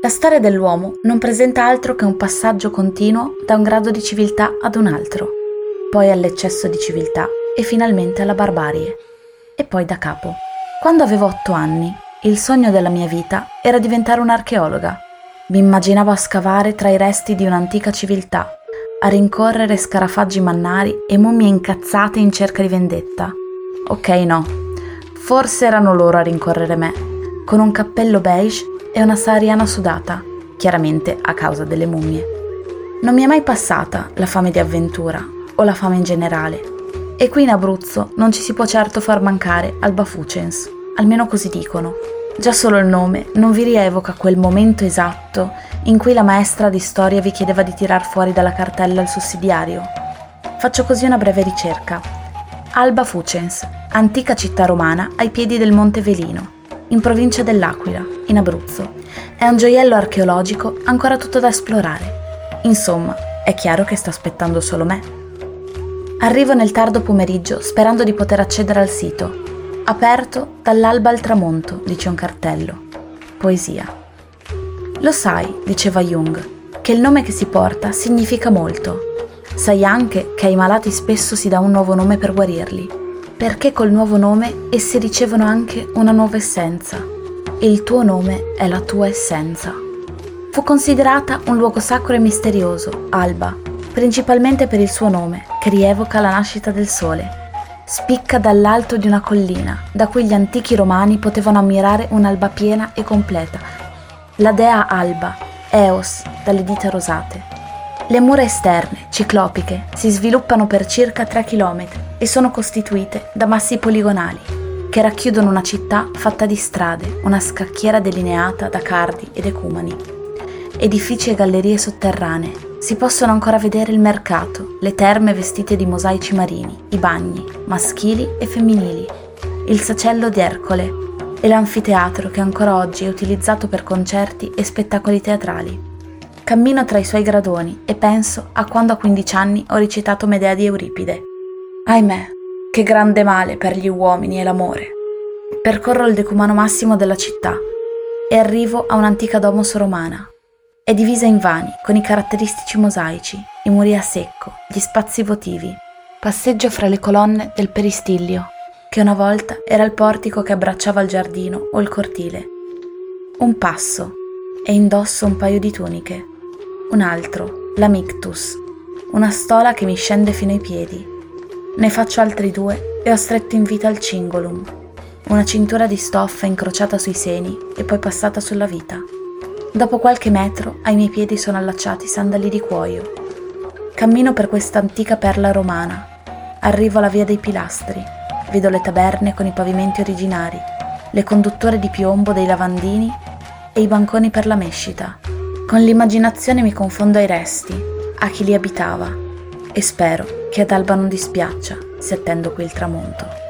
La storia dell'uomo non presenta altro che un passaggio continuo da un grado di civiltà ad un altro, poi all'eccesso di civiltà e finalmente alla barbarie, e poi da capo. Quando avevo otto anni, il sogno della mia vita era diventare un'archeologa. Mi immaginavo a scavare tra i resti di un'antica civiltà, a rincorrere scarafaggi mannari e mummie incazzate in cerca di vendetta. Ok, no. Forse erano loro a rincorrere me, con un cappello beige e una sahariana sudata, chiaramente a causa delle mummie. Non mi è mai passata la fame di avventura, o la fame in generale, e qui in Abruzzo non ci si può certo far mancare Alba Fucens, almeno così dicono. Già solo il nome non vi rievoca quel momento esatto in cui la maestra di storia vi chiedeva di tirar fuori dalla cartella il sussidiario. Faccio così una breve ricerca. Alba Fucens, antica città romana ai piedi del Monte Velino, in provincia dell'Aquila, in Abruzzo. È un gioiello archeologico ancora tutto da esplorare. Insomma, è chiaro che sta aspettando solo me. Arrivo nel tardo pomeriggio sperando di poter accedere al sito. Aperto dall'alba al tramonto, dice un cartello. Poesia. Lo sai, diceva Jung, che il nome che si porta significa molto. Sai anche che ai malati spesso si dà un nuovo nome per guarirli perché col nuovo nome essi ricevono anche una nuova essenza e il tuo nome è la tua essenza. Fu considerata un luogo sacro e misterioso, Alba, principalmente per il suo nome, che rievoca la nascita del sole. Spicca dall'alto di una collina, da cui gli antichi romani potevano ammirare un'alba piena e completa. La dea Alba, Eos, dalle dita rosate. Le mura esterne, ciclopiche, si sviluppano per circa 3 km e sono costituite da massi poligonali che racchiudono una città fatta di strade, una scacchiera delineata da cardi ed ecumani. Edifici e gallerie sotterranee. Si possono ancora vedere il mercato, le terme vestite di mosaici marini, i bagni, maschili e femminili, il sacello di Ercole e l'anfiteatro che ancora oggi è utilizzato per concerti e spettacoli teatrali. Cammino tra i suoi gradoni e penso a quando a 15 anni ho recitato Medea di Euripide. Ahimè, che grande male per gli uomini è l'amore. Percorro il decumano massimo della città e arrivo a un'antica domos romana. È divisa in vani, con i caratteristici mosaici, i muri a secco, gli spazi votivi. Passeggio fra le colonne del peristiglio, che una volta era il portico che abbracciava il giardino o il cortile. Un passo e indosso un paio di tuniche un altro, la Mictus, una stola che mi scende fino ai piedi. Ne faccio altri due e ho stretto in vita il cingolum, una cintura di stoffa incrociata sui seni e poi passata sulla vita. Dopo qualche metro ai miei piedi sono allacciati sandali di cuoio. Cammino per questa antica perla romana. Arrivo alla via dei pilastri. Vedo le taberne con i pavimenti originari, le condutture di piombo dei lavandini e i banconi per la mescita. Con l'immaginazione mi confondo ai resti, a chi li abitava, e spero che ad alba non dispiaccia se attendo qui il tramonto.